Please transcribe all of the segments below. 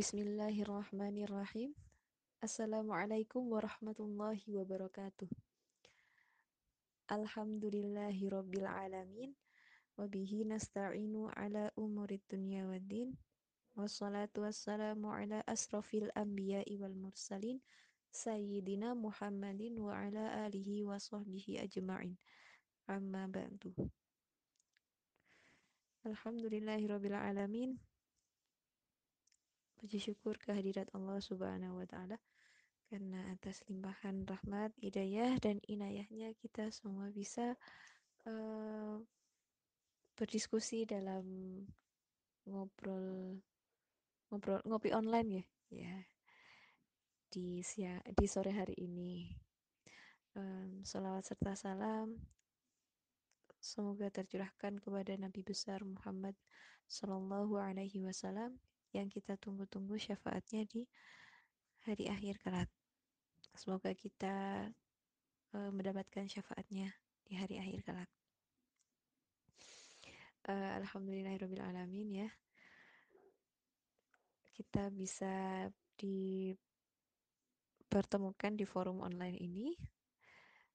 Bismillahirrahmanirrahim. Assalamualaikum warahmatullahi wabarakatuh. Alhamdulillahi rabbil alamin. Wabihi nasta'inu ala umurid dunya waddin. Wassalatu wassalamu ala asrafil anbiya'i wal mursalin. Sayyidina Muhammadin wa ala alihi wa sahbihi ajma'in. Amma ba'du. Alhamdulillahi alamin. Puji syukur kehadirat Allah Subhanahu wa taala karena atas limpahan rahmat, hidayah dan inayahnya kita semua bisa uh, berdiskusi dalam ngobrol ngobrol ngopi online ya. Ya. Di siang di sore hari ini. Um, salawat serta salam semoga tercurahkan kepada Nabi besar Muhammad Sallallahu Alaihi Wasallam yang kita tunggu-tunggu syafaatnya di hari akhir kelak. Semoga kita uh, mendapatkan syafaatnya di hari akhir kelak. Uh, Alhamdulillahirobbilalamin ya. Kita bisa dipertemukan di forum online ini.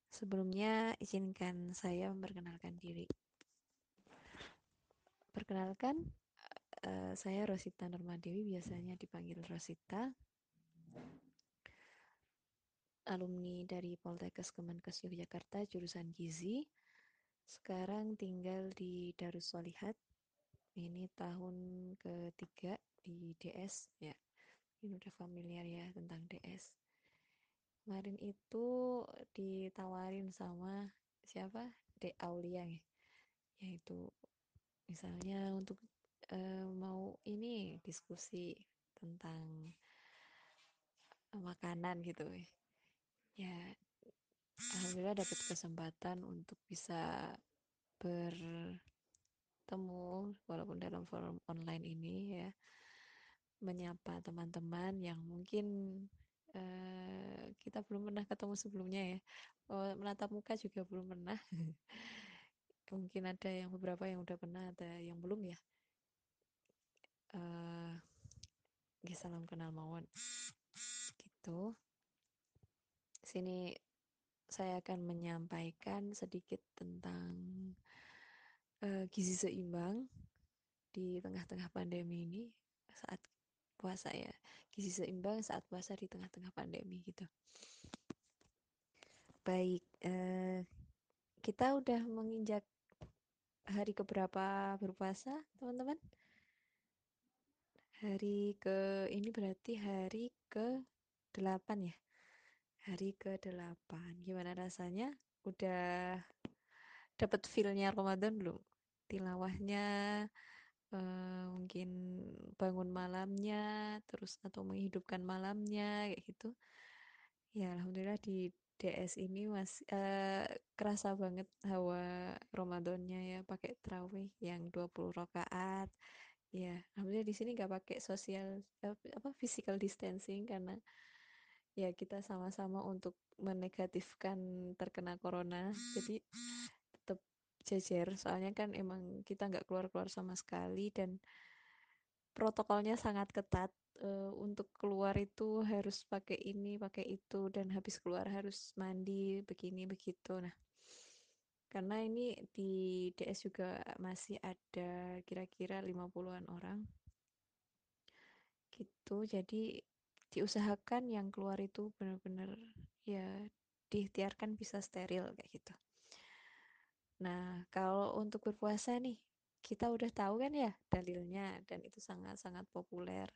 Sebelumnya izinkan saya memperkenalkan diri. Perkenalkan, uh, saya Rosita Nurmadewi biasanya dipanggil Rosita. Alumni dari Poltekkes Kemenkes Yogyakarta jurusan Gizi. Sekarang tinggal di Darussolihat ini tahun ketiga di DS ya ini udah familiar ya tentang DS kemarin itu ditawarin sama siapa? De Aulia ya. Yaitu misalnya untuk uh, mau ini diskusi tentang makanan gitu. Ya alhamdulillah dapat kesempatan untuk bisa bertemu walaupun dalam forum online ini ya menyapa teman-teman yang mungkin uh, kita belum pernah ketemu sebelumnya ya. Oh, menatap muka juga belum pernah. Mungkin ada yang beberapa yang udah pernah ada yang belum ya uh, salam kenal mawon. Gitu. Sini saya akan menyampaikan sedikit tentang uh, gizi seimbang di tengah-tengah pandemi ini saat puasa ya. Gizi seimbang saat puasa di tengah-tengah pandemi gitu. Baik uh, kita udah menginjak hari keberapa berpuasa teman-teman hari ke ini berarti hari ke 8 ya? Hari ke 8 gimana rasanya? Udah dapat feelnya Ramadan belum? Tilawahnya uh, mungkin bangun malamnya terus atau menghidupkan malamnya kayak gitu. Ya alhamdulillah di DS ini masih uh, kerasa banget hawa Ramadannya ya pakai terawih yang 20 rakaat ya alhamdulillah di sini nggak pakai sosial apa physical distancing karena ya kita sama-sama untuk menegatifkan terkena corona. Jadi tetap jajar soalnya kan emang kita nggak keluar-keluar sama sekali dan protokolnya sangat ketat uh, untuk keluar itu harus pakai ini pakai itu dan habis keluar harus mandi begini begitu. Nah karena ini di DS juga masih ada kira-kira 50-an orang. Gitu. Jadi diusahakan yang keluar itu benar-benar ya diikhtiarkan bisa steril kayak gitu. Nah kalau untuk berpuasa nih kita udah tahu kan ya dalilnya dan itu sangat-sangat populer.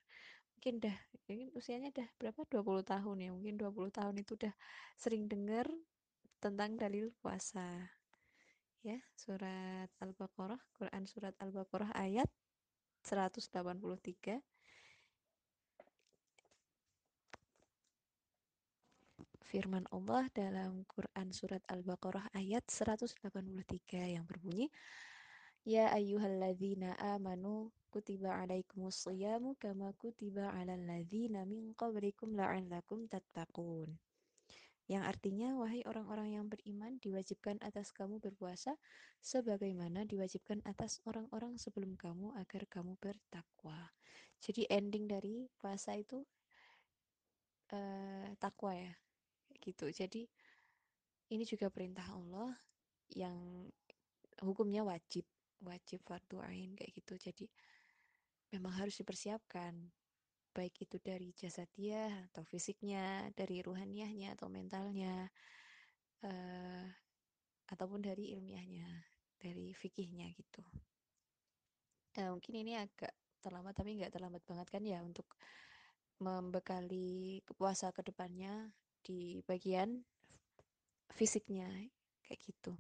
Mungkin dah mungkin usianya dah berapa? 20 tahun ya. Mungkin 20 tahun itu udah sering dengar tentang dalil puasa ya surat Al-Baqarah Quran surat Al-Baqarah ayat 183 firman Allah dalam Quran surat Al-Baqarah ayat 183 yang berbunyi Ya ayyuhalladzina amanu kutiba alaikumus siyamu kama kutiba alal ladzina min qablikum la'allakum tattaqun yang artinya wahai orang-orang yang beriman diwajibkan atas kamu berpuasa sebagaimana diwajibkan atas orang-orang sebelum kamu agar kamu bertakwa. Jadi ending dari puasa itu uh, takwa ya, gitu. Jadi ini juga perintah Allah yang hukumnya wajib, wajib fardu ain kayak gitu. Jadi memang harus dipersiapkan baik itu dari jasadiah atau fisiknya, dari ruhaniahnya atau mentalnya, uh, ataupun dari ilmiahnya, dari fikihnya gitu. Nah, mungkin ini agak terlambat tapi nggak terlambat banget kan ya untuk membekali puasa ke depannya di bagian fisiknya kayak gitu.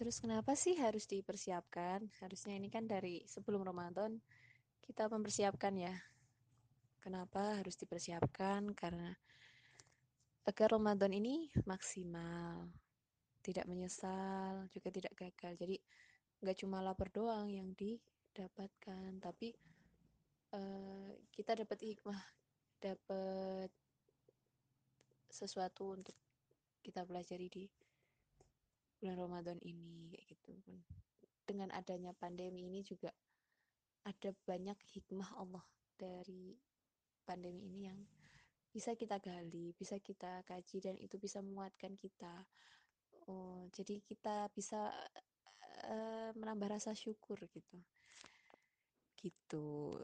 Terus kenapa sih harus dipersiapkan? Harusnya ini kan dari sebelum Ramadan kita mempersiapkan ya. Kenapa harus dipersiapkan? Karena agar Ramadan ini maksimal, tidak menyesal, juga tidak gagal. Jadi nggak cuma lapar doang yang didapatkan, tapi uh, kita dapat hikmah, dapat sesuatu untuk kita pelajari di bulan Ramadan ini kayak gitu dengan adanya pandemi ini juga ada banyak hikmah Allah dari pandemi ini yang bisa kita gali, bisa kita kaji dan itu bisa menguatkan kita. Oh, jadi kita bisa uh, menambah rasa syukur gitu. Gitu.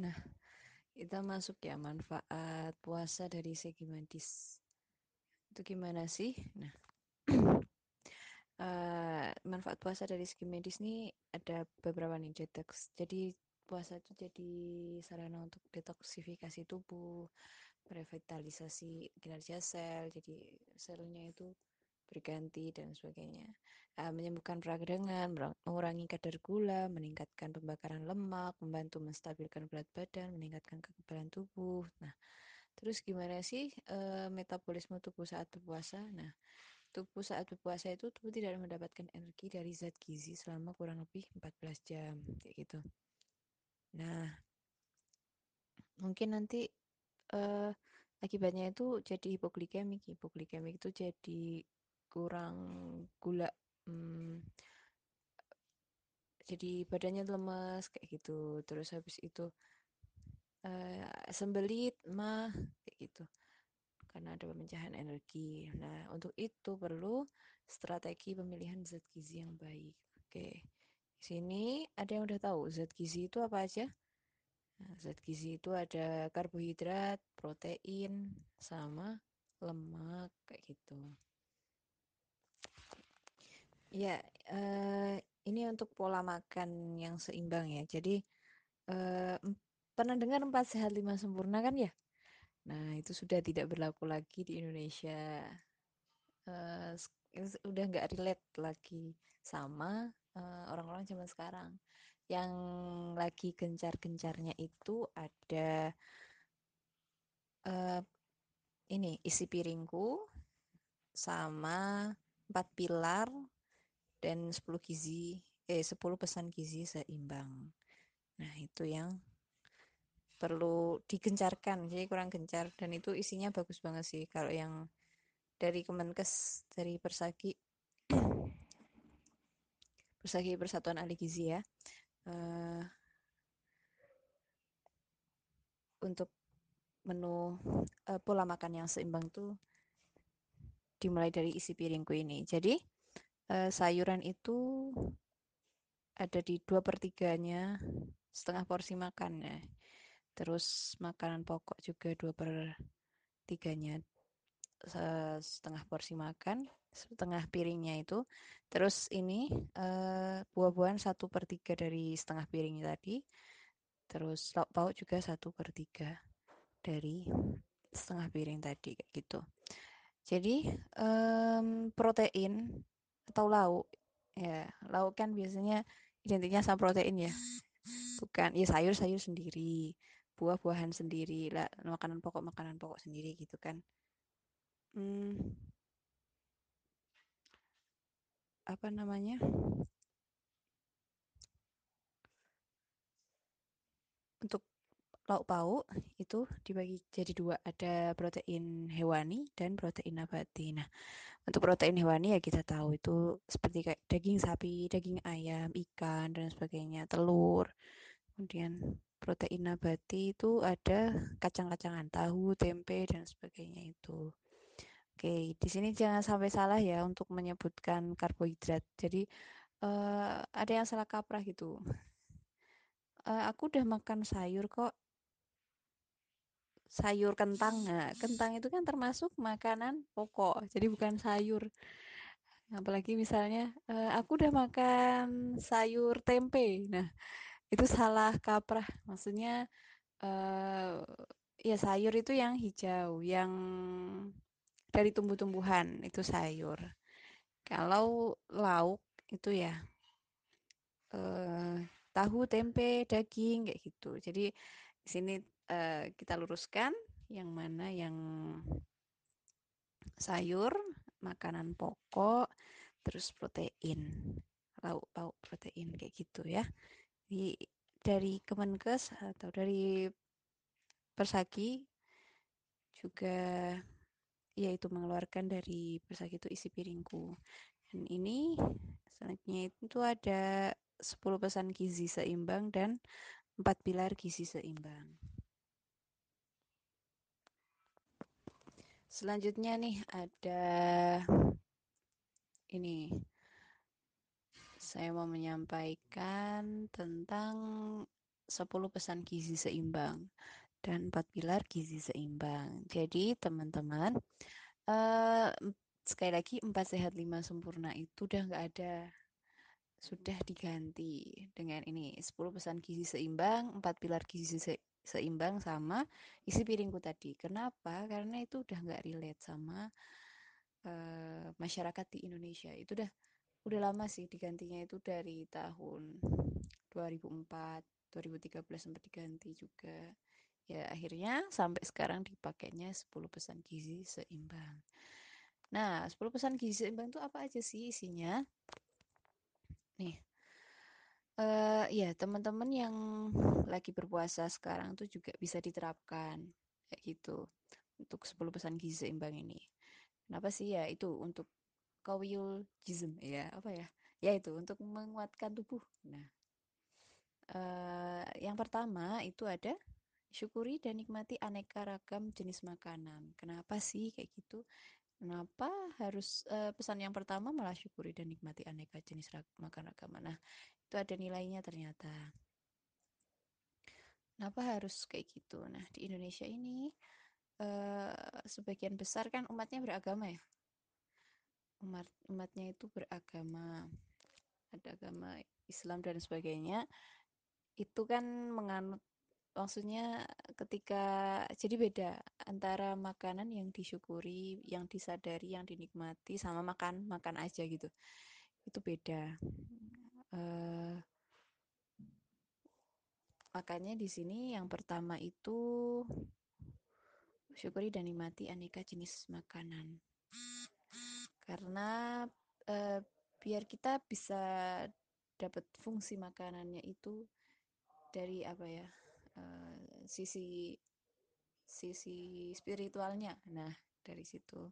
Nah, kita masuk ya manfaat puasa dari segi medis itu gimana sih? Nah, uh, manfaat puasa dari segi medis nih ada beberapa nih detox. Jadi puasa itu jadi sarana untuk detoksifikasi tubuh, revitalisasi kinerja sel, jadi selnya itu berganti dan sebagainya. Uh, menyembuhkan peradangan, mengurangi kadar gula, meningkatkan pembakaran lemak, membantu menstabilkan berat badan, meningkatkan kekebalan tubuh. Nah, Terus gimana sih e, metabolisme tubuh saat berpuasa? Nah, tubuh saat berpuasa itu tubuh tidak mendapatkan energi dari zat gizi selama kurang lebih 14 jam kayak gitu. Nah, mungkin nanti e, akibatnya itu jadi hipoglikemik. Hipoglikemik itu jadi kurang gula hmm, jadi badannya lemas kayak gitu. Terus habis itu sembelit mah kayak gitu karena ada pemecahan energi. Nah, untuk itu perlu strategi pemilihan zat gizi yang baik. Oke. Di sini ada yang udah tahu zat gizi itu apa aja? Nah, zat gizi itu ada karbohidrat, protein, sama lemak kayak gitu. Ya, uh, ini untuk pola makan yang seimbang ya. Jadi uh, pernah dengar empat sehat lima sempurna kan ya? Nah, itu sudah tidak berlaku lagi di Indonesia. Uh, udah nggak relate lagi sama orang-orang uh, zaman sekarang. Yang lagi gencar-gencarnya itu ada uh, ini isi piringku sama empat pilar dan 10 gizi eh 10 pesan gizi seimbang. Nah, itu yang perlu digencarkan jadi kurang gencar dan itu isinya bagus banget sih kalau yang dari Kemenkes dari Persagi. Persagi Persatuan Ahli Gizi ya. Uh, untuk menu uh, pola makan yang seimbang tuh dimulai dari isi piringku ini. Jadi uh, sayuran itu ada di dua pertiganya setengah porsi makan ya terus makanan pokok juga dua per tiganya setengah porsi makan setengah piringnya itu. Terus ini uh, buah-buahan satu per tiga dari setengah piringnya tadi. Terus lauk pauk juga satu per tiga dari setengah piring tadi kayak gitu. Jadi um, protein atau lauk ya lauk kan biasanya identiknya sama protein ya. Bukan ya sayur-sayur sendiri buah-buahan sendiri lah makanan pokok makanan pokok sendiri gitu kan hmm, apa namanya untuk lauk pauk itu dibagi jadi dua ada protein hewani dan protein nabati nah untuk protein hewani ya kita tahu itu seperti kayak daging sapi, daging ayam, ikan dan sebagainya, telur. Kemudian protein nabati itu ada kacang-kacangan, tahu, tempe dan sebagainya itu. Oke, di sini jangan sampai salah ya untuk menyebutkan karbohidrat. Jadi uh, ada yang salah kaprah gitu. Uh, aku udah makan sayur kok. Sayur kentang, nah, kentang itu kan termasuk makanan pokok, jadi bukan sayur. Apalagi misalnya uh, aku udah makan sayur tempe, nah itu salah kaprah. Maksudnya uh, ya sayur itu yang hijau, yang dari tumbuh-tumbuhan itu sayur. Kalau lauk itu ya uh, tahu, tempe, daging kayak gitu. Jadi di sini uh, kita luruskan yang mana yang sayur, makanan pokok, terus protein, lauk-lauk protein kayak gitu ya. Di dari Kemenkes atau dari Persaki juga yaitu mengeluarkan dari Persaki itu isi piringku. Dan ini selanjutnya itu ada 10 pesan gizi seimbang dan 4 pilar gizi seimbang. Selanjutnya nih ada ini saya mau menyampaikan tentang 10 pesan gizi seimbang dan 4 pilar gizi seimbang. Jadi teman-teman uh, sekali lagi 4 sehat 5 sempurna itu udah nggak ada. Sudah diganti dengan ini 10 pesan gizi seimbang 4 pilar gizi se seimbang sama isi piringku tadi. Kenapa? Karena itu udah nggak relate sama uh, masyarakat di Indonesia. Itu udah udah lama sih digantinya itu dari tahun 2004 2013 sempat diganti juga. Ya akhirnya sampai sekarang dipakainya 10 pesan gizi seimbang. Nah 10 pesan gizi seimbang itu apa aja sih isinya? Nih uh, ya teman-teman yang lagi berpuasa sekarang tuh juga bisa diterapkan kayak gitu untuk 10 pesan gizi seimbang ini. Kenapa sih? Ya itu untuk Jism ya apa ya ya itu untuk menguatkan tubuh. Nah uh, yang pertama itu ada syukuri dan nikmati aneka ragam jenis makanan. Kenapa sih kayak gitu? Kenapa harus uh, pesan yang pertama malah syukuri dan nikmati aneka jenis makanan ragam nah itu ada nilainya ternyata. Kenapa harus kayak gitu? Nah di Indonesia ini uh, sebagian besar kan umatnya beragama ya umat umatnya itu beragama ada agama Islam dan sebagainya itu kan menganut maksudnya ketika jadi beda antara makanan yang disyukuri, yang disadari, yang dinikmati sama makan makan aja gitu. Itu beda. Uh, makanya di sini yang pertama itu syukuri dan nikmati aneka jenis makanan karena uh, biar kita bisa dapat fungsi makanannya itu dari apa ya uh, sisi sisi spiritualnya. Nah dari situ.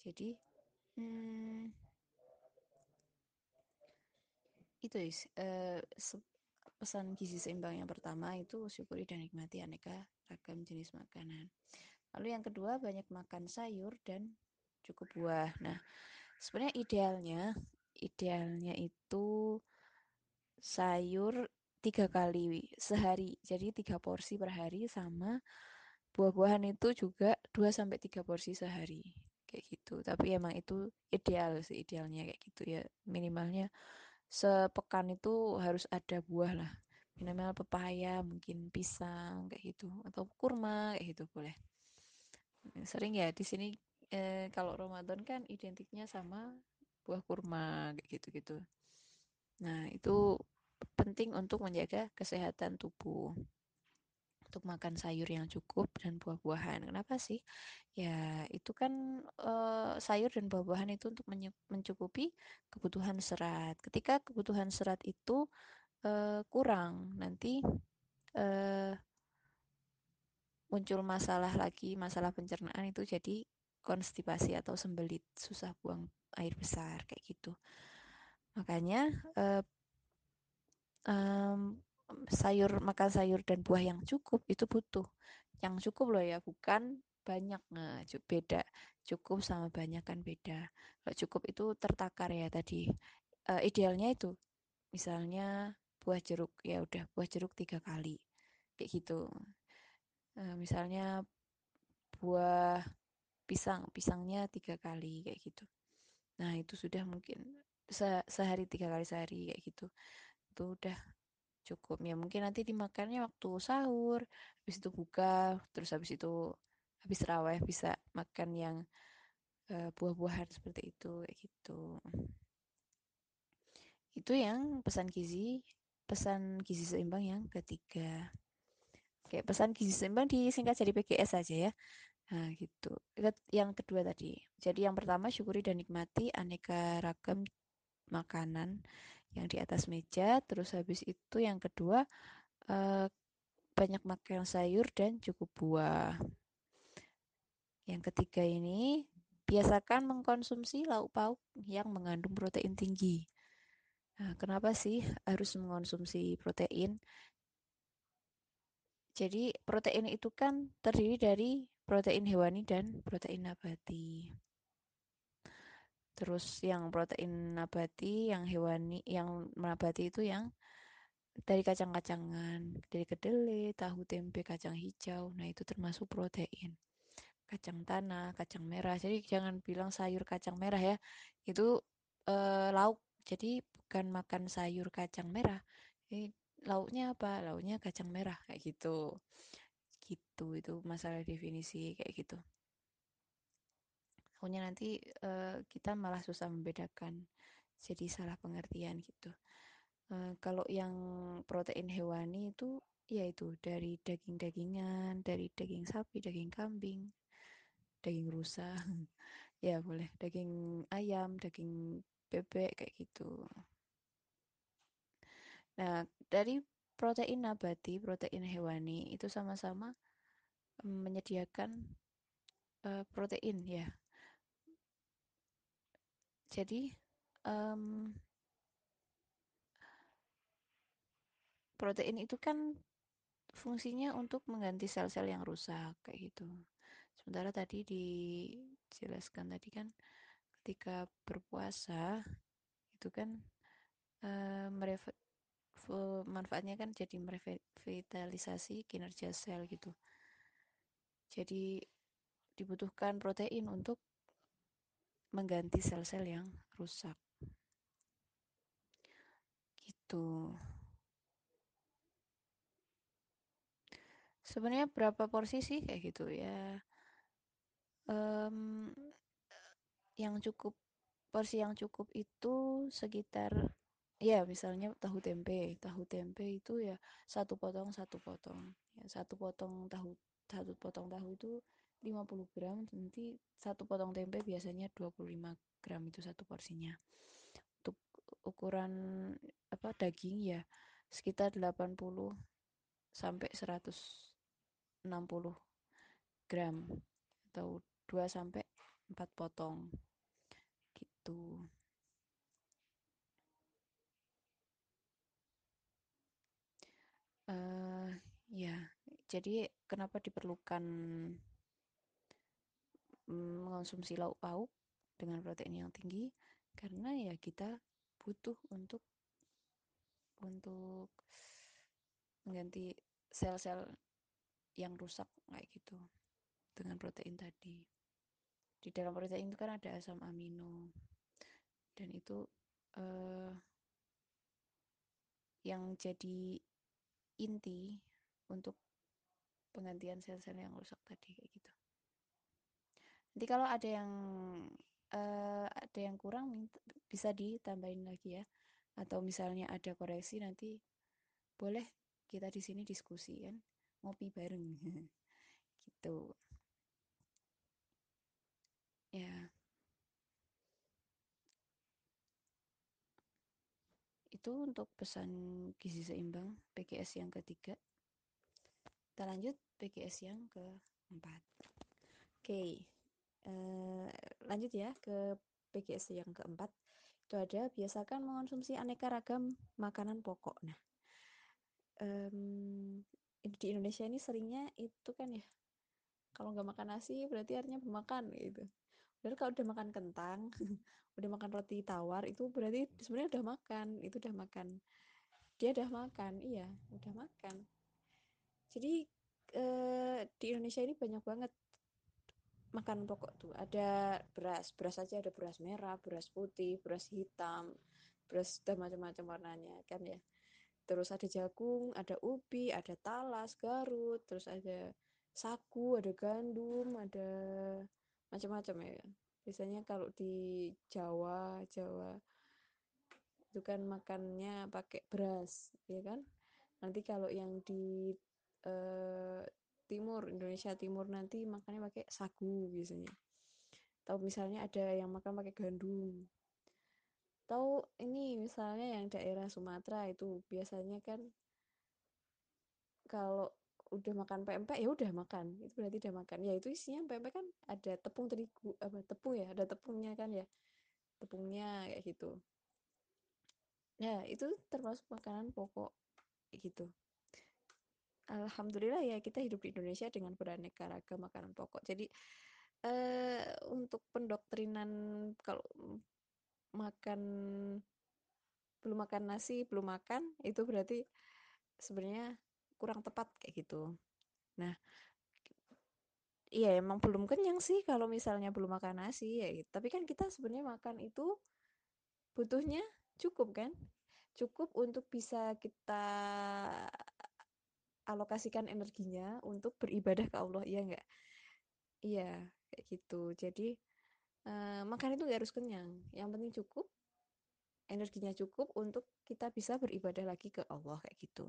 Jadi hmm, itu uh, pesan gizi seimbang yang pertama itu syukuri dan nikmati aneka ragam jenis makanan. Lalu yang kedua banyak makan sayur dan cukup buah. Nah, sebenarnya idealnya idealnya itu sayur tiga kali sehari, jadi tiga porsi per hari sama buah-buahan itu juga 2 sampai tiga porsi sehari kayak gitu. Tapi emang itu ideal sih idealnya kayak gitu ya. Minimalnya sepekan itu harus ada buah lah. Minimal pepaya, mungkin pisang kayak gitu atau kurma kayak gitu boleh. Sering ya di sini eh, kalau Ramadan kan identiknya sama buah kurma gitu-gitu. Nah, itu penting untuk menjaga kesehatan tubuh. Untuk makan sayur yang cukup dan buah-buahan. Kenapa sih? Ya, itu kan eh, sayur dan buah-buahan itu untuk mencukupi kebutuhan serat. Ketika kebutuhan serat itu eh, kurang, nanti eh, muncul masalah lagi, masalah pencernaan itu jadi konstipasi atau sembelit, susah buang air besar kayak gitu. Makanya uh, um, sayur makan sayur dan buah yang cukup itu butuh. Yang cukup loh ya, bukan banyak. Nah, beda. Cukup sama banyak kan beda. Kalau cukup itu tertakar ya tadi. Uh, idealnya itu misalnya buah jeruk ya udah buah jeruk tiga kali kayak gitu. Uh, misalnya buah pisang pisangnya tiga kali kayak gitu. Nah itu sudah mungkin se sehari tiga kali sehari kayak gitu. Itu udah cukup ya mungkin nanti dimakannya waktu sahur habis itu buka terus habis itu habis raweh bisa makan yang uh, buah-buahan seperti itu kayak gitu itu yang pesan gizi pesan gizi seimbang yang ketiga kayak pesan gizi seimbang disingkat jadi PGS saja ya nah gitu. Yang kedua tadi. Jadi yang pertama syukuri dan nikmati aneka ragam makanan yang di atas meja. Terus habis itu yang kedua uh, banyak makan sayur dan cukup buah. Yang ketiga ini biasakan mengkonsumsi lauk pauk yang mengandung protein tinggi. Nah, kenapa sih harus mengkonsumsi protein? Jadi protein itu kan terdiri dari protein hewani dan protein nabati. Terus yang protein nabati yang hewani yang nabati itu yang dari kacang-kacangan dari kedelai tahu tempe kacang hijau. Nah itu termasuk protein. Kacang tanah kacang merah. Jadi jangan bilang sayur kacang merah ya. Itu eh, lauk. Jadi bukan makan sayur kacang merah. Ini lauknya apa? Lauknya kacang merah kayak gitu gitu itu masalah definisi kayak gitu Pokoknya nanti uh, kita malah susah membedakan, jadi salah pengertian gitu. Uh, kalau yang protein hewani itu yaitu dari daging-dagingan, dari daging sapi, daging kambing, daging rusa, ya boleh, daging ayam, daging bebek kayak gitu. Nah, dari protein nabati, protein hewani itu sama-sama menyediakan uh, protein ya. Jadi um, protein itu kan fungsinya untuk mengganti sel-sel yang rusak kayak gitu. Sementara tadi dijelaskan tadi kan ketika berpuasa itu kan manfaatnya kan jadi merevitalisasi kinerja sel gitu. Jadi dibutuhkan protein untuk mengganti sel-sel yang rusak. Gitu. Sebenarnya berapa porsi sih kayak gitu ya? Um, yang cukup porsi yang cukup itu sekitar ya misalnya tahu tempe tahu tempe itu ya satu potong satu potong. Ya satu potong tahu satu potong tahu itu 50 gram nanti satu potong tempe biasanya 25 gram itu satu porsinya. Untuk ukuran apa daging ya sekitar 80 sampai 160 gram atau 2 sampai 4 potong gitu uh, ya jadi kenapa diperlukan mengonsumsi lauk pauk dengan protein yang tinggi? Karena ya kita butuh untuk untuk mengganti sel-sel yang rusak kayak gitu dengan protein tadi. Di dalam protein itu kan ada asam amino dan itu uh, yang jadi inti untuk penggantian sel-sel yang rusak tadi kayak gitu. Nanti kalau ada yang uh, ada yang kurang bisa ditambahin lagi ya. Atau misalnya ada koreksi nanti boleh kita di sini diskusi kan ngopi bareng. Gitu. Ya. Itu untuk pesan gizi seimbang PGS yang ketiga kita lanjut PGS yang keempat oke Eh, lanjut ya ke PGS yang keempat. Itu ada biasakan mengonsumsi aneka ragam makanan pokok. Nah, em, di Indonesia ini seringnya itu kan ya, kalau nggak makan nasi berarti artinya makan gitu. Dan kalau udah makan kentang, udah makan roti tawar itu berarti sebenarnya udah makan, itu udah makan. Dia udah makan, iya, udah makan. Jadi eh, di Indonesia ini banyak banget makanan pokok tuh. Ada beras, beras aja ada beras merah, beras putih, beras hitam, beras dan macam-macam warnanya kan ya. Terus ada jagung, ada ubi, ada talas, garut, terus ada sagu, ada gandum, ada macam-macam ya. Biasanya kalau di Jawa, Jawa itu kan makannya pakai beras, ya kan? Nanti kalau yang di eh, timur, Indonesia Timur nanti makannya pakai sagu biasanya. Atau misalnya ada yang makan pakai gandum. Tahu ini misalnya yang daerah Sumatera itu biasanya kan kalau udah makan pempek ya udah makan. Itu berarti udah makan. Ya itu isinya pempek kan ada tepung terigu apa tepung ya? Ada tepungnya kan ya? Tepungnya kayak gitu. Ya itu termasuk makanan pokok gitu Alhamdulillah ya kita hidup di Indonesia dengan beraneka ragam makanan pokok jadi eh, untuk pendoktrinan kalau makan belum makan nasi belum makan itu berarti sebenarnya kurang tepat kayak gitu nah Iya emang belum kenyang sih kalau misalnya belum makan nasi ya gitu. Tapi kan kita sebenarnya makan itu butuhnya cukup kan? Cukup untuk bisa kita alokasikan energinya untuk beribadah ke Allah, iya nggak? Iya, kayak gitu. Jadi eh, makan itu nggak harus kenyang. Yang penting cukup, energinya cukup untuk kita bisa beribadah lagi ke Allah kayak gitu.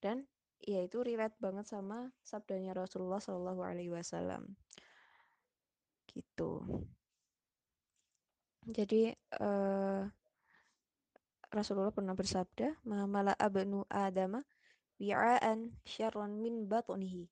Dan ya itu relate banget sama sabdanya Rasulullah Shallallahu Alaihi Wasallam gitu. Jadi eh, Rasulullah pernah bersabda, "Mala abnu Adama wi'aan syarran min batnihi.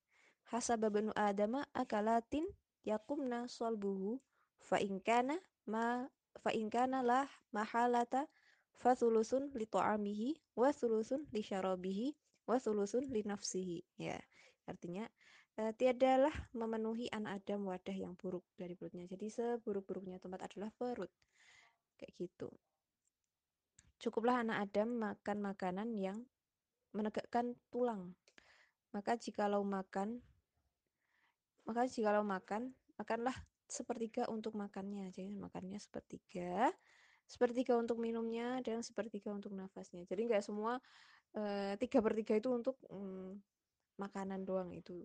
Hasaba banu Adama akalatin yakumna solbuhu fa in kana ma fa in kana lah mahalata fa thulusun li ta'amihi wa thulusun li syarabihi wa li nafsihi." Ya, artinya eh, tiadalah memenuhi anak Adam wadah yang buruk dari perutnya. Jadi seburuk-buruknya tempat adalah perut. Kayak gitu. Cukuplah anak Adam makan makanan yang menegakkan tulang. Maka jikalau makan, maka jikalau makan, makanlah sepertiga untuk makannya. Jadi makannya sepertiga, sepertiga untuk minumnya, dan sepertiga untuk nafasnya. Jadi nggak semua eh, tiga per tiga itu untuk mm, makanan doang itu.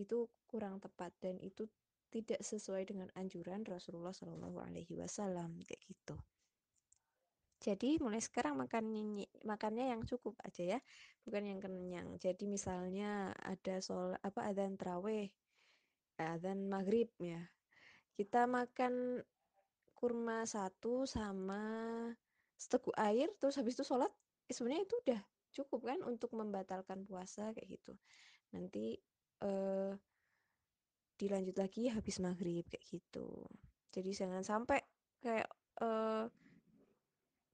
Itu kurang tepat dan itu tidak sesuai dengan anjuran Rasulullah Shallallahu Alaihi Wasallam kayak gitu. Jadi mulai sekarang makannya makannya yang cukup aja ya, bukan yang kenyang. Jadi misalnya ada sol apa adzan terawih, adzan maghrib ya. Kita makan kurma satu sama seteguk air, terus habis itu sholat, eh, sebenarnya itu udah cukup kan untuk membatalkan puasa kayak gitu. Nanti eh, dilanjut lagi habis maghrib kayak gitu. Jadi jangan sampai kayak eh,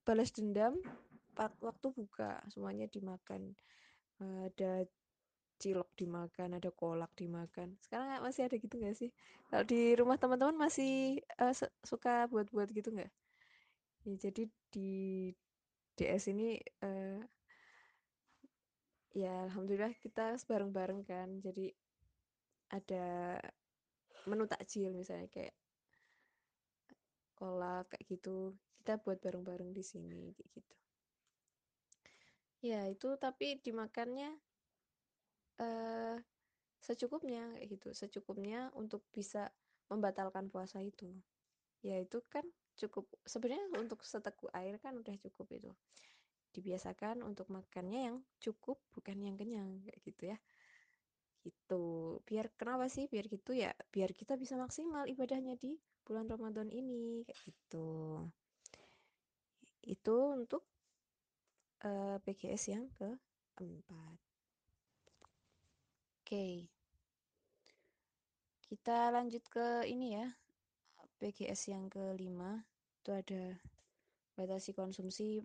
balas dendam waktu buka semuanya dimakan. Ada cilok dimakan ada kolak dimakan. Sekarang masih ada gitu nggak sih? Kalau di rumah teman-teman masih uh, suka buat-buat gitu nggak? Ya, jadi di DS ini uh, ya alhamdulillah kita bareng-bareng kan. Jadi ada menu takjil misalnya kayak kolak kayak gitu kita buat bareng-bareng di sini kayak gitu. Ya itu tapi dimakannya uh, secukupnya kayak gitu. Secukupnya untuk bisa membatalkan puasa itu. Ya itu kan cukup sebenarnya untuk seteguk air kan udah cukup itu. Dibiasakan untuk makannya yang cukup bukan yang kenyang kayak gitu ya. Gitu. Biar kenapa sih biar gitu ya? Biar kita bisa maksimal ibadahnya di bulan Ramadan ini kayak gitu itu untuk uh, PGS yang keempat oke kita lanjut ke ini ya PGS yang kelima itu ada batasi konsumsi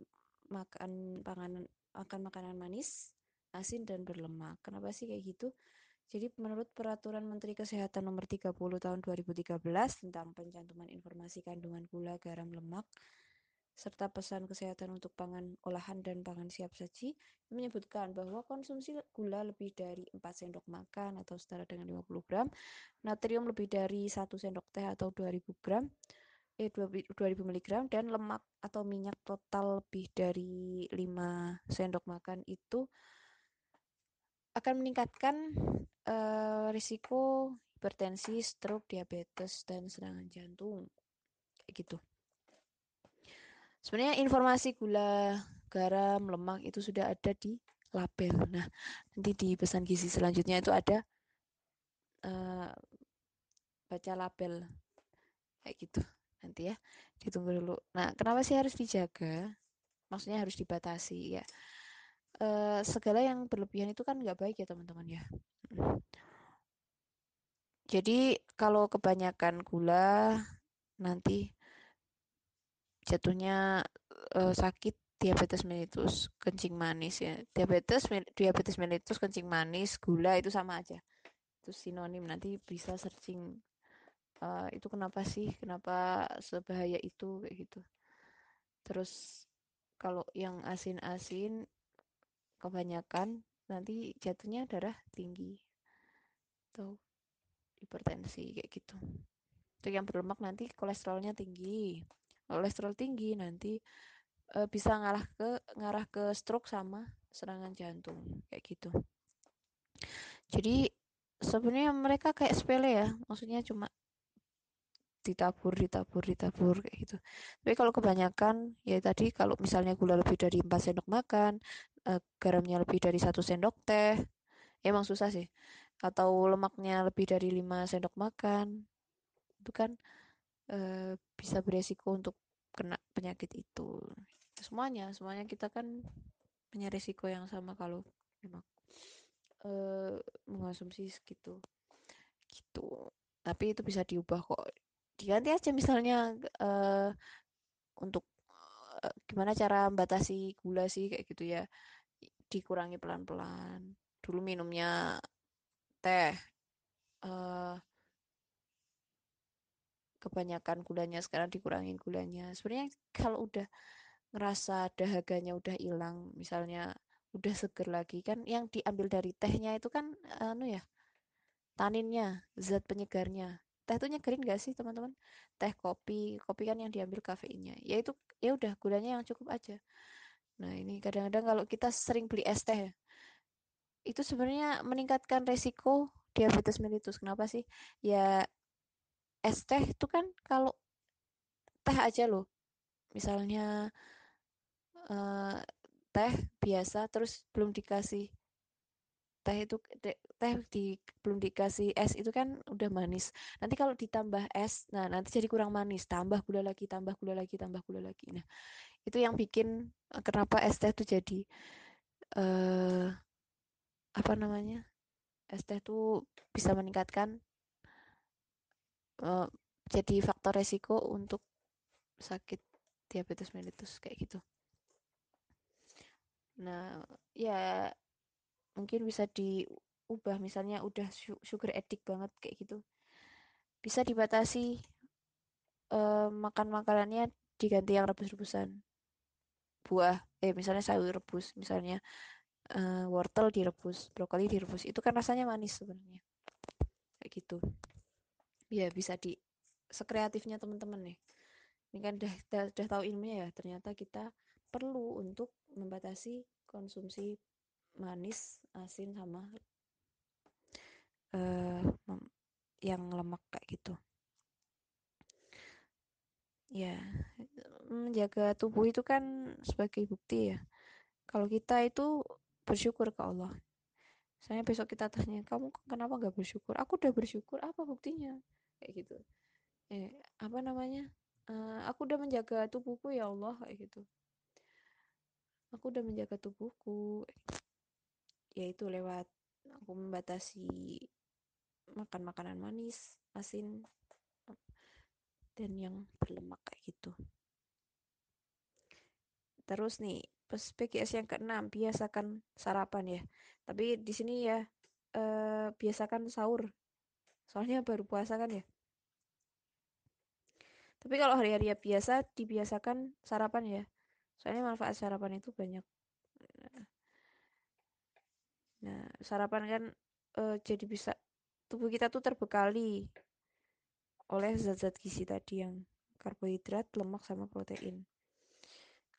makan panganan makan makanan manis, asin dan berlemak. Kenapa sih kayak gitu? Jadi menurut Peraturan Menteri Kesehatan Nomor 30 Tahun 2013 tentang pencantuman informasi kandungan gula, garam, lemak, serta pesan kesehatan untuk pangan olahan dan pangan siap saji menyebutkan bahwa konsumsi gula lebih dari 4 sendok makan atau setara dengan 50 gram, natrium lebih dari 1 sendok teh atau 2000 gram, eh 2000 mg dan lemak atau minyak total lebih dari 5 sendok makan itu akan meningkatkan uh, risiko hipertensi, stroke, diabetes, dan serangan jantung. Kayak gitu. Sebenarnya informasi gula, garam, lemak itu sudah ada di label. Nah, nanti di pesan gizi selanjutnya itu ada uh, baca label kayak gitu. Nanti ya, ditunggu dulu. Nah, kenapa sih harus dijaga? Maksudnya harus dibatasi ya. Uh, segala yang berlebihan itu kan nggak baik ya teman-teman ya. Jadi kalau kebanyakan gula nanti jatuhnya uh, sakit diabetes mellitus, kencing manis ya. Diabetes diabetes mellitus, kencing manis, gula itu sama aja. Itu sinonim nanti bisa searching uh, itu kenapa sih? Kenapa sebahaya itu kayak gitu. Terus kalau yang asin-asin kebanyakan nanti jatuhnya darah tinggi atau hipertensi kayak gitu. Untuk yang berlemak nanti kolesterolnya tinggi kolesterol tinggi nanti e, bisa ngarah ke ngarah ke stroke sama serangan jantung kayak gitu. Jadi sebenarnya mereka kayak sepele ya maksudnya cuma ditabur ditabur ditabur kayak gitu. Tapi kalau kebanyakan ya tadi kalau misalnya gula lebih dari 4 sendok makan e, garamnya lebih dari satu sendok teh emang susah sih. Atau lemaknya lebih dari 5 sendok makan itu kan e, bisa beresiko untuk kena penyakit itu. Semuanya semuanya kita kan punya risiko yang sama kalau memang uh, mengonsumsi segitu. Gitu. Tapi itu bisa diubah kok. Diganti aja misalnya uh, untuk uh, gimana cara membatasi gula sih kayak gitu ya. Dikurangi pelan-pelan. Dulu minumnya teh uh, kebanyakan gulanya sekarang dikurangin gulanya. Sebenarnya kalau udah ngerasa dahaganya udah hilang misalnya udah seger lagi kan yang diambil dari tehnya itu kan anu ya taninnya zat penyegarnya. Teh itu nyegerin gak sih teman-teman? Teh kopi kopi kan yang diambil kafeinnya. Ya itu ya udah gulanya yang cukup aja. Nah ini kadang-kadang kalau kita sering beli es teh itu sebenarnya meningkatkan resiko diabetes mellitus. Kenapa sih? Ya es teh itu kan kalau teh aja loh. Misalnya uh, teh biasa terus belum dikasih teh itu teh di belum dikasih es itu kan udah manis. Nanti kalau ditambah es nah nanti jadi kurang manis. Tambah gula lagi tambah gula lagi tambah gula lagi. Nah itu yang bikin eh, kenapa es teh itu jadi uh, apa namanya es teh itu bisa meningkatkan uh, jadi faktor resiko untuk sakit diabetes mellitus kayak gitu. Nah, ya mungkin bisa diubah misalnya udah sugar addict banget kayak gitu. Bisa dibatasi uh, makan makanannya diganti yang rebus-rebusan. Buah, eh misalnya sayur rebus, misalnya uh, wortel direbus, brokoli direbus. Itu kan rasanya manis sebenarnya. Kayak gitu ya bisa di sekreatifnya teman-teman nih. Ini kan udah, udah, udah tahu ilmunya ya ternyata kita perlu untuk membatasi konsumsi manis asin sama uh, yang lemak kayak gitu. Ya menjaga tubuh itu kan sebagai bukti ya. Kalau kita itu bersyukur ke Allah. Saya besok kita tanya kamu kenapa nggak bersyukur? Aku udah bersyukur apa buktinya kayak gitu eh apa namanya uh, aku udah menjaga tubuhku ya Allah kayak gitu aku udah menjaga tubuhku yaitu lewat aku membatasi makan makanan manis asin dan yang berlemak kayak gitu. Terus nih, PGS yang keenam, biasakan sarapan ya. Tapi di sini ya eh, biasakan sahur. Soalnya baru puasa kan ya. Tapi kalau hari-hari biasa dibiasakan sarapan ya. Soalnya manfaat sarapan itu banyak. Nah, sarapan kan uh, jadi bisa tubuh kita tuh terbekali oleh zat-zat gizi tadi yang karbohidrat, lemak sama protein.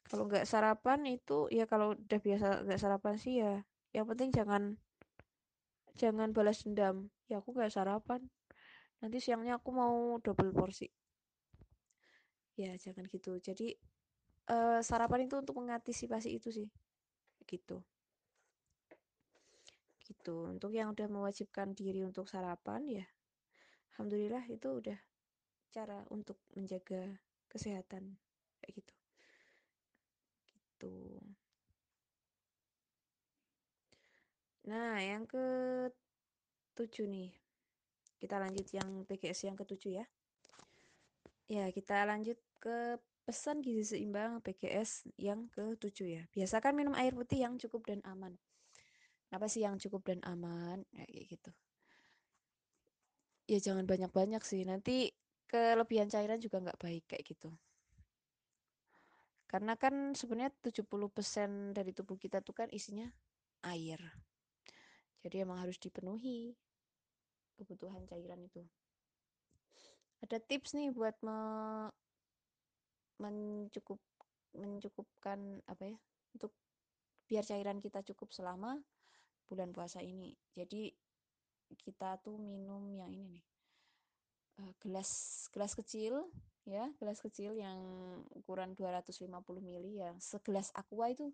Kalau nggak sarapan itu ya kalau udah biasa nggak sarapan sih ya, yang penting jangan jangan balas dendam. Ya aku nggak sarapan. Nanti siangnya aku mau double porsi. Ya jangan gitu. Jadi uh, sarapan itu untuk mengantisipasi itu sih. Gitu. Gitu. Untuk yang udah mewajibkan diri untuk sarapan ya alhamdulillah itu udah cara untuk menjaga kesehatan kayak gitu. Gitu. Nah yang ke tujuh nih. Kita lanjut yang PGS yang ketujuh ya ya kita lanjut ke pesan gizi seimbang PGS yang ketujuh ya. Biasakan minum air putih yang cukup dan aman. Apa sih yang cukup dan aman? Ya, kayak gitu. Ya jangan banyak-banyak sih. Nanti kelebihan cairan juga nggak baik kayak gitu. Karena kan sebenarnya 70% dari tubuh kita tuh kan isinya air. Jadi emang harus dipenuhi kebutuhan cairan itu ada tips nih buat me mencukup mencukupkan apa ya untuk biar cairan kita cukup selama bulan puasa ini. Jadi kita tuh minum yang ini nih. Uh, gelas gelas kecil ya, gelas kecil yang ukuran 250 ml ya, segelas aqua itu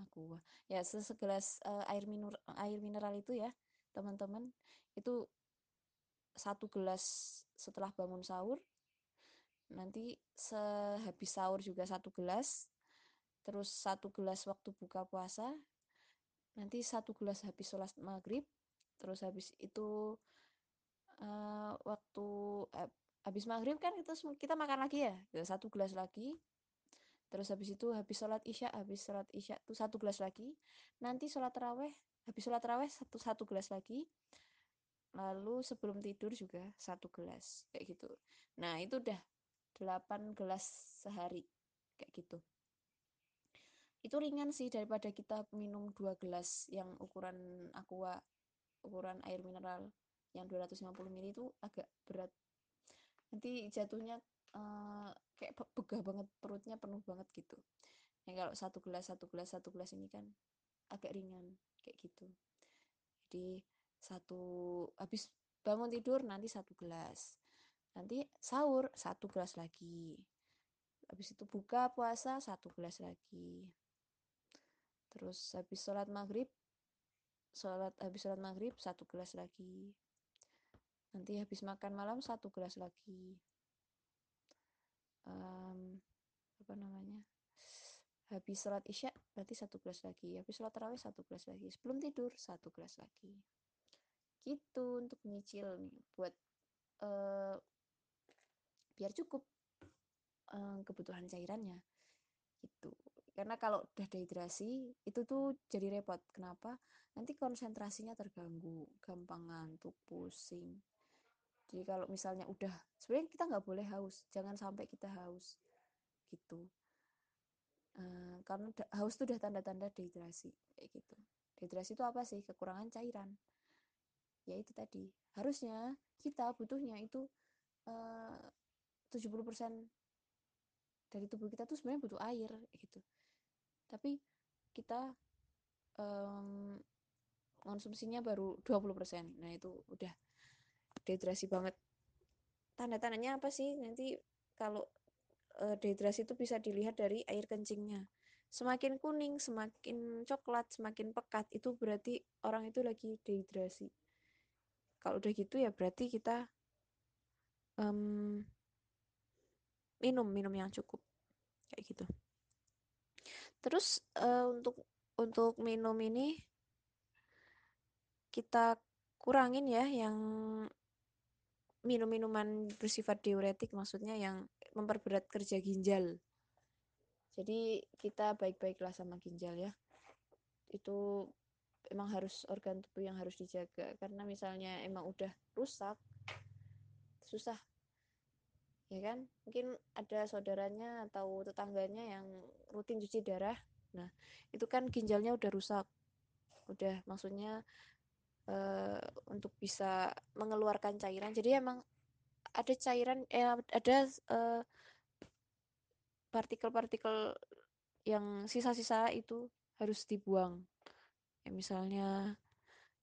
aqua. Ya, segelas uh, air minur air mineral itu ya, teman-teman. Itu satu gelas setelah bangun sahur. Nanti sehabis sahur juga satu gelas. Terus satu gelas waktu buka puasa nanti satu gelas habis sholat maghrib terus habis itu uh, waktu uh, habis maghrib kan itu kita makan lagi ya satu gelas lagi terus habis itu habis sholat isya habis sholat isya tuh satu gelas lagi nanti sholat raweh habis sholat raweh satu satu gelas lagi lalu sebelum tidur juga satu gelas kayak gitu. Nah itu udah delapan gelas sehari kayak gitu. Itu ringan sih daripada kita minum dua gelas yang ukuran aqua ukuran air mineral yang 250 ml itu agak berat. Nanti jatuhnya uh, kayak begah banget perutnya penuh banget gitu. Yang kalau satu gelas satu gelas satu gelas ini kan agak ringan kayak gitu. Jadi satu habis bangun tidur nanti satu gelas. Nanti sahur satu gelas lagi. Habis itu buka puasa satu gelas lagi. Terus habis sholat maghrib sholat habis sholat maghrib satu gelas lagi. Nanti habis makan malam satu gelas lagi. Um, apa namanya? Habis sholat isya berarti satu gelas lagi. Habis sholat tarawih satu gelas lagi. Sebelum tidur satu gelas lagi gitu untuk nyicil nih buat uh, biar cukup uh, kebutuhan cairannya gitu. Karena kalau udah dehidrasi itu tuh jadi repot. Kenapa? Nanti konsentrasinya terganggu gampang ngantuk pusing. Jadi kalau misalnya udah sebenarnya kita nggak boleh haus jangan sampai kita haus gitu. Uh, karena haus itu udah tanda-tanda dehidrasi kayak gitu. Dehidrasi itu apa sih? Kekurangan cairan ya itu tadi harusnya kita butuhnya itu eh, uh, 70% dari tubuh kita tuh sebenarnya butuh air gitu tapi kita um, konsumsinya baru 20%. Nah, itu udah dehidrasi banget. Tanda-tandanya apa sih? Nanti kalau uh, dehidrasi itu bisa dilihat dari air kencingnya. Semakin kuning, semakin coklat, semakin pekat, itu berarti orang itu lagi dehidrasi. Kalau udah gitu ya berarti kita um, minum minum yang cukup kayak gitu. Terus uh, untuk untuk minum ini kita kurangin ya yang minum minuman bersifat diuretik maksudnya yang memperberat kerja ginjal jadi kita baik-baiklah sama ginjal ya itu emang harus organ tubuh yang harus dijaga. Karena misalnya emang udah rusak susah ya kan? Mungkin ada saudaranya atau tetangganya yang rutin cuci darah. Nah itu kan ginjalnya udah rusak. Udah maksudnya uh, untuk bisa mengeluarkan cairan. Jadi emang ada cairan eh, ada uh, partikel-partikel yang sisa-sisa itu harus dibuang ya misalnya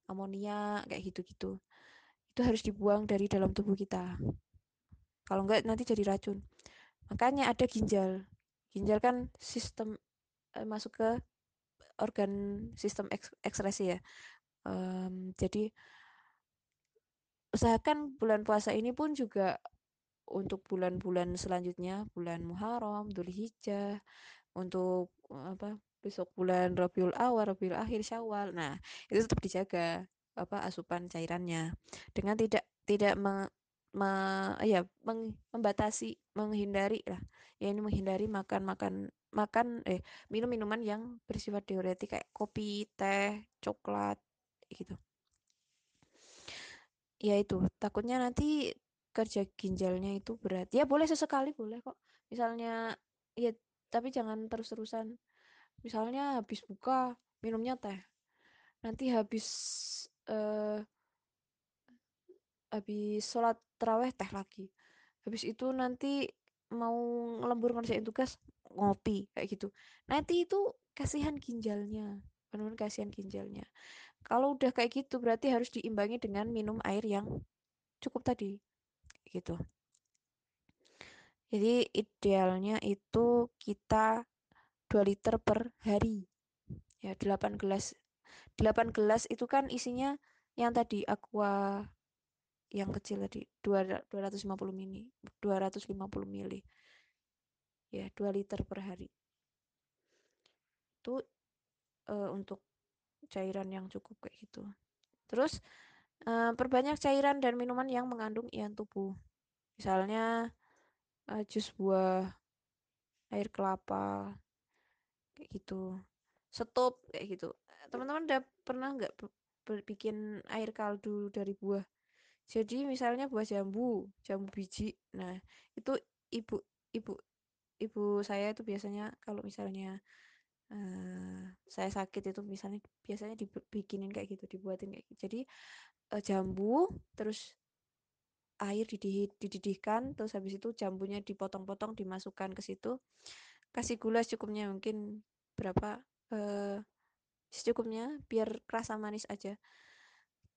amonia kayak gitu-gitu. Itu harus dibuang dari dalam tubuh kita. Kalau enggak nanti jadi racun. Makanya ada ginjal. Ginjal kan sistem eh, masuk ke organ sistem eks ekskresi ya. Um, jadi usahakan bulan puasa ini pun juga untuk bulan-bulan selanjutnya bulan Muharram, Dzulhijjah, untuk apa besok bulan Rabiul Awal, Rabiul Akhir, Syawal. Nah, itu tetap dijaga apa asupan cairannya. Dengan tidak tidak me, me, ya meng, membatasi menghindari lah ya ini menghindari makan makan makan eh minum minuman yang bersifat diuretik kayak kopi teh coklat gitu. Ya itu takutnya nanti kerja ginjalnya itu berat. Ya boleh sesekali boleh kok. Misalnya ya tapi jangan terus-terusan misalnya habis buka minumnya teh. Nanti habis uh, habis sholat terawih teh lagi. Habis itu nanti mau ngelembur ngerjain tugas ngopi kayak gitu. Nanti itu kasihan ginjalnya benar-benar kasihan ginjalnya. Kalau udah kayak gitu berarti harus diimbangi dengan minum air yang cukup tadi gitu. Jadi idealnya itu kita 2 liter per hari. Ya 8 gelas. 8 gelas itu kan isinya yang tadi aqua yang kecil tadi 250 mili 250 mili. Ya 2 liter per hari. Itu uh, untuk cairan yang cukup kayak gitu. Terus uh, perbanyak cairan dan minuman yang mengandung ion tubuh. Misalnya uh, jus buah air kelapa kayak gitu. Stop kayak gitu. Teman-teman udah pernah nggak bikin air kaldu dari buah? Jadi misalnya buah jambu jambu biji. Nah itu ibu ibu ibu saya itu biasanya kalau misalnya uh, saya sakit itu misalnya biasanya dibikinin kayak gitu dibuatin kayak gitu. Jadi uh, jambu terus air didih, dididihkan terus habis itu jambunya dipotong-potong dimasukkan ke situ kasih gula secukupnya mungkin berapa uh, secukupnya biar rasa manis aja.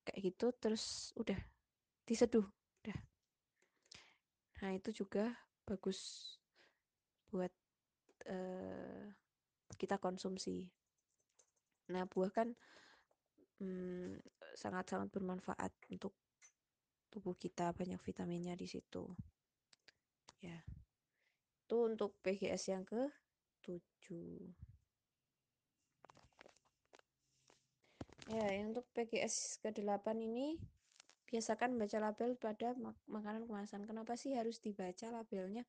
Kayak gitu terus udah diseduh udah. Nah itu juga bagus buat uh, kita konsumsi. Nah buah kan hmm, sangat-sangat hmm, bermanfaat untuk tubuh kita banyak vitaminnya di situ. Ya. itu untuk PGS yang ke 7 ya yang untuk PGS ke 8 ini biasakan membaca label pada mak makanan kemasan. Kenapa sih harus dibaca labelnya?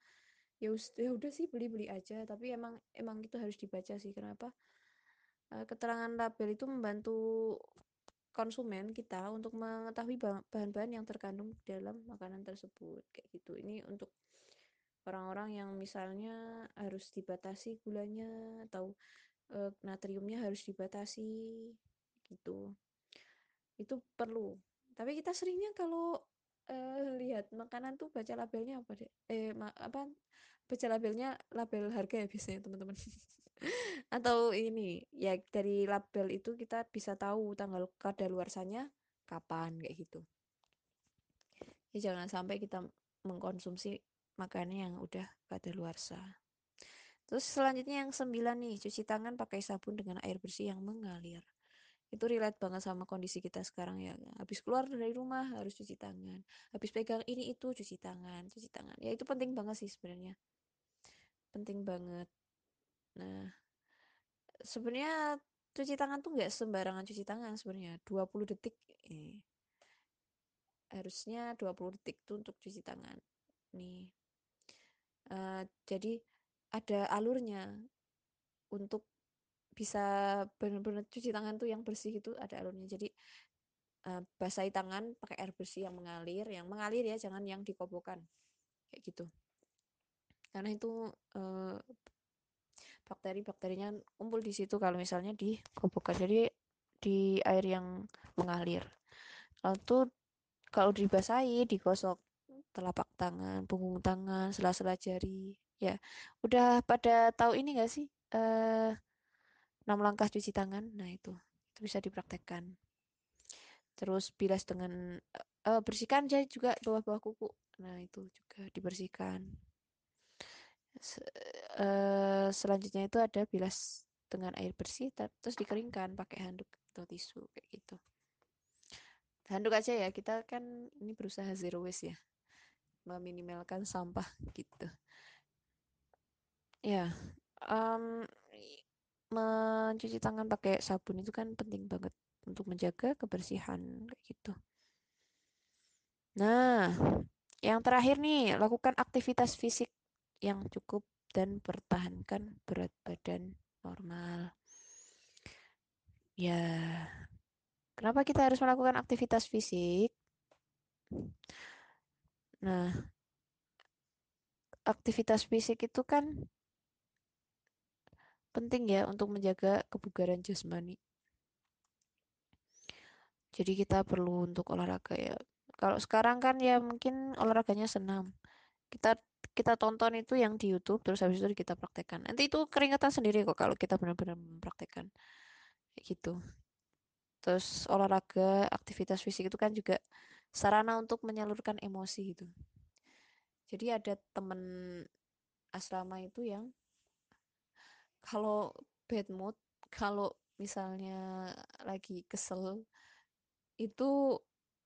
Ya, ya udah sih beli-beli aja. Tapi emang emang itu harus dibaca sih. Kenapa? E, keterangan label itu membantu konsumen kita untuk mengetahui bahan-bahan yang terkandung dalam makanan tersebut. Kayak gitu. Ini untuk orang-orang yang misalnya harus dibatasi gulanya atau e, natriumnya harus dibatasi gitu. Itu perlu. Tapi kita seringnya kalau uh, lihat makanan tuh baca labelnya apa deh eh apa baca labelnya label harga ya biasanya teman-teman. Atau ini ya dari label itu kita bisa tahu tanggal kadaluarsanya kapan kayak gitu. Ya jangan sampai kita mengkonsumsi makanan yang udah kadaluarsa terus selanjutnya yang sembilan nih cuci tangan pakai sabun dengan air bersih yang mengalir. Itu relate banget sama kondisi kita sekarang ya. Habis keluar dari rumah harus cuci tangan habis pegang ini itu cuci tangan cuci tangan. Ya itu penting banget sih sebenarnya. Penting banget. Nah sebenarnya cuci tangan tuh nggak sembarangan cuci tangan sebenarnya. 20 detik eh. harusnya 20 detik tuh untuk cuci tangan nih uh, jadi ada alurnya untuk bisa benar-benar cuci tangan tuh yang bersih itu ada alurnya. Jadi uh, basahi tangan pakai air bersih yang mengalir yang mengalir ya jangan yang dikobokan kayak gitu. Karena itu uh, bakteri-bakterinya kumpul di situ kalau misalnya dikobokan. Jadi di air yang mengalir. Lalu kalau dibasahi digosok telapak tangan punggung tangan sela-sela jari ya. Udah pada tahu ini gak sih uh, 6 langkah cuci tangan? Nah itu. Itu bisa dipraktekkan. Terus bilas dengan uh, bersihkan aja juga bawah-bawah kuku. Nah itu juga dibersihkan. Uh, selanjutnya itu ada bilas dengan air bersih terus dikeringkan pakai handuk atau tisu kayak gitu. Handuk aja ya kita kan ini berusaha zero waste ya meminimalkan sampah gitu. Ya um, mencuci tangan pakai sabun itu kan penting banget untuk menjaga kebersihan gitu. Nah yang terakhir nih lakukan aktivitas fisik yang cukup dan pertahankan berat badan normal. Ya Kenapa kita harus melakukan aktivitas fisik? Nah, aktivitas fisik itu kan penting ya untuk menjaga kebugaran jasmani. Jadi kita perlu untuk olahraga ya. Kalau sekarang kan ya mungkin olahraganya senam. Kita kita tonton itu yang di YouTube terus habis itu kita praktekkan. Nanti itu keringetan sendiri kok kalau kita benar-benar mempraktekkan. Kayak gitu terus olahraga aktivitas fisik itu kan juga sarana untuk menyalurkan emosi gitu. Jadi ada temen asrama itu yang kalau bad mood kalau misalnya lagi kesel itu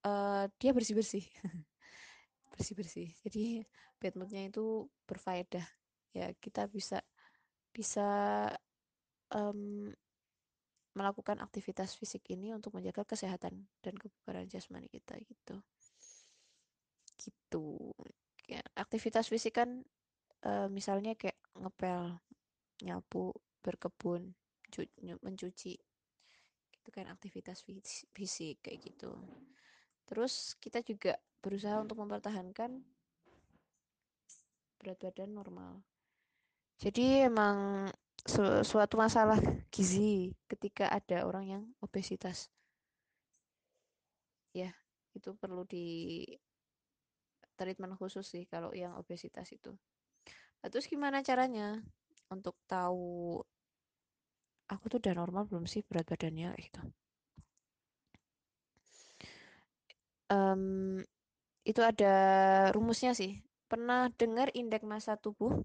uh, dia bersih bersih bersih bersih jadi bad moodnya itu berfaedah. Ya kita bisa bisa um, melakukan aktivitas fisik ini untuk menjaga kesehatan dan kebugaran jasmani kita gitu. Gitu. Ya, aktivitas fisik kan e, misalnya kayak ngepel nyapu berkebun mencuci itu kan aktivitas fisik kayak gitu. Terus kita juga berusaha untuk mempertahankan berat badan normal. Jadi emang su suatu masalah gizi ketika ada orang yang obesitas. Ya, itu perlu di treatment khusus sih kalau yang obesitas itu. Nah, terus gimana caranya untuk tahu aku tuh udah normal belum sih berat badannya gitu. Um, itu ada rumusnya sih. Pernah dengar indeks massa tubuh?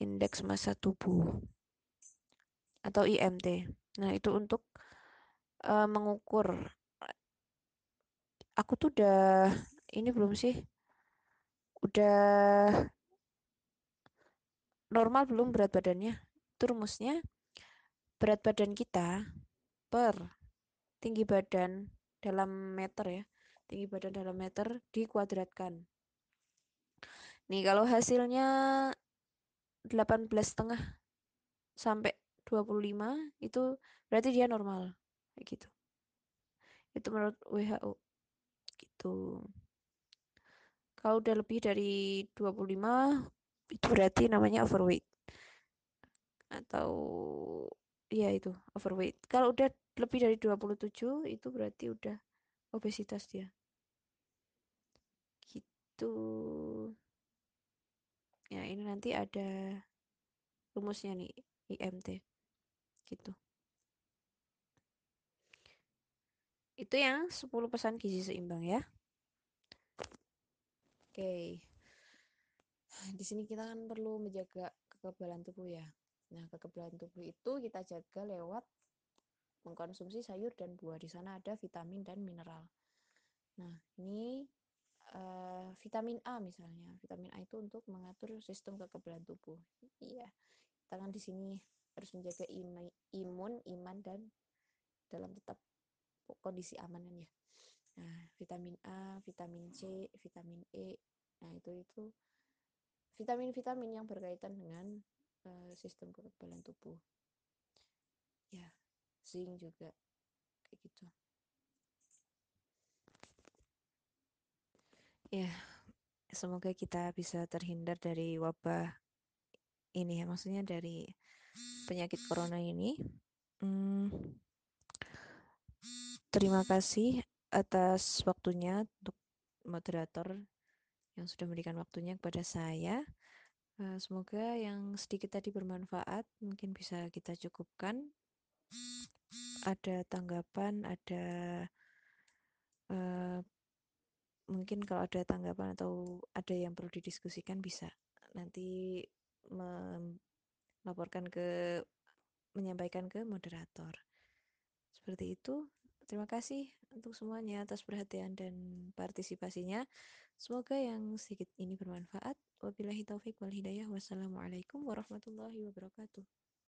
Indeks massa tubuh atau IMT. Nah, itu untuk uh, mengukur aku tuh udah ini belum sih? Udah normal belum berat badannya? Itu rumusnya berat badan kita per tinggi badan dalam meter ya. Tinggi badan dalam meter dikuadratkan. Nih, kalau hasilnya 18 setengah sampai 25 itu berarti dia normal kayak gitu. Itu menurut WHO gitu. Kalau udah lebih dari 25 itu berarti namanya overweight. Atau ya itu overweight. Kalau udah lebih dari 27 itu berarti udah obesitas dia. Gitu ya ini nanti ada rumusnya nih IMT gitu. Itu yang 10 pesan gizi seimbang ya. Oke. Di sini kita kan perlu menjaga kekebalan tubuh ya. Nah kekebalan tubuh itu kita jaga lewat mengkonsumsi sayur dan buah. Di sana ada vitamin dan mineral. Nah ini uh, vitamin A misalnya vitamin A itu untuk mengatur sistem kekebalan tubuh iya tangan di sini harus menjaga imun, iman dan dalam tetap kondisi aman ya. Nah, vitamin A, vitamin C, vitamin E. Nah, itu itu vitamin-vitamin yang berkaitan dengan uh, sistem kekebalan tubuh. Ya, zinc juga kayak gitu. Ya, semoga kita bisa terhindar dari wabah ini ya, maksudnya dari penyakit corona ini. Hmm, terima kasih atas waktunya untuk moderator yang sudah memberikan waktunya kepada saya. Uh, semoga yang sedikit tadi bermanfaat, mungkin bisa kita cukupkan. Ada tanggapan, ada uh, mungkin kalau ada tanggapan atau ada yang perlu didiskusikan bisa nanti melaporkan ke menyampaikan ke moderator. Seperti itu. Terima kasih untuk semuanya atas perhatian dan partisipasinya. Semoga yang sedikit ini bermanfaat. Wabillahi taufik wal hidayah. Wassalamualaikum warahmatullahi wabarakatuh.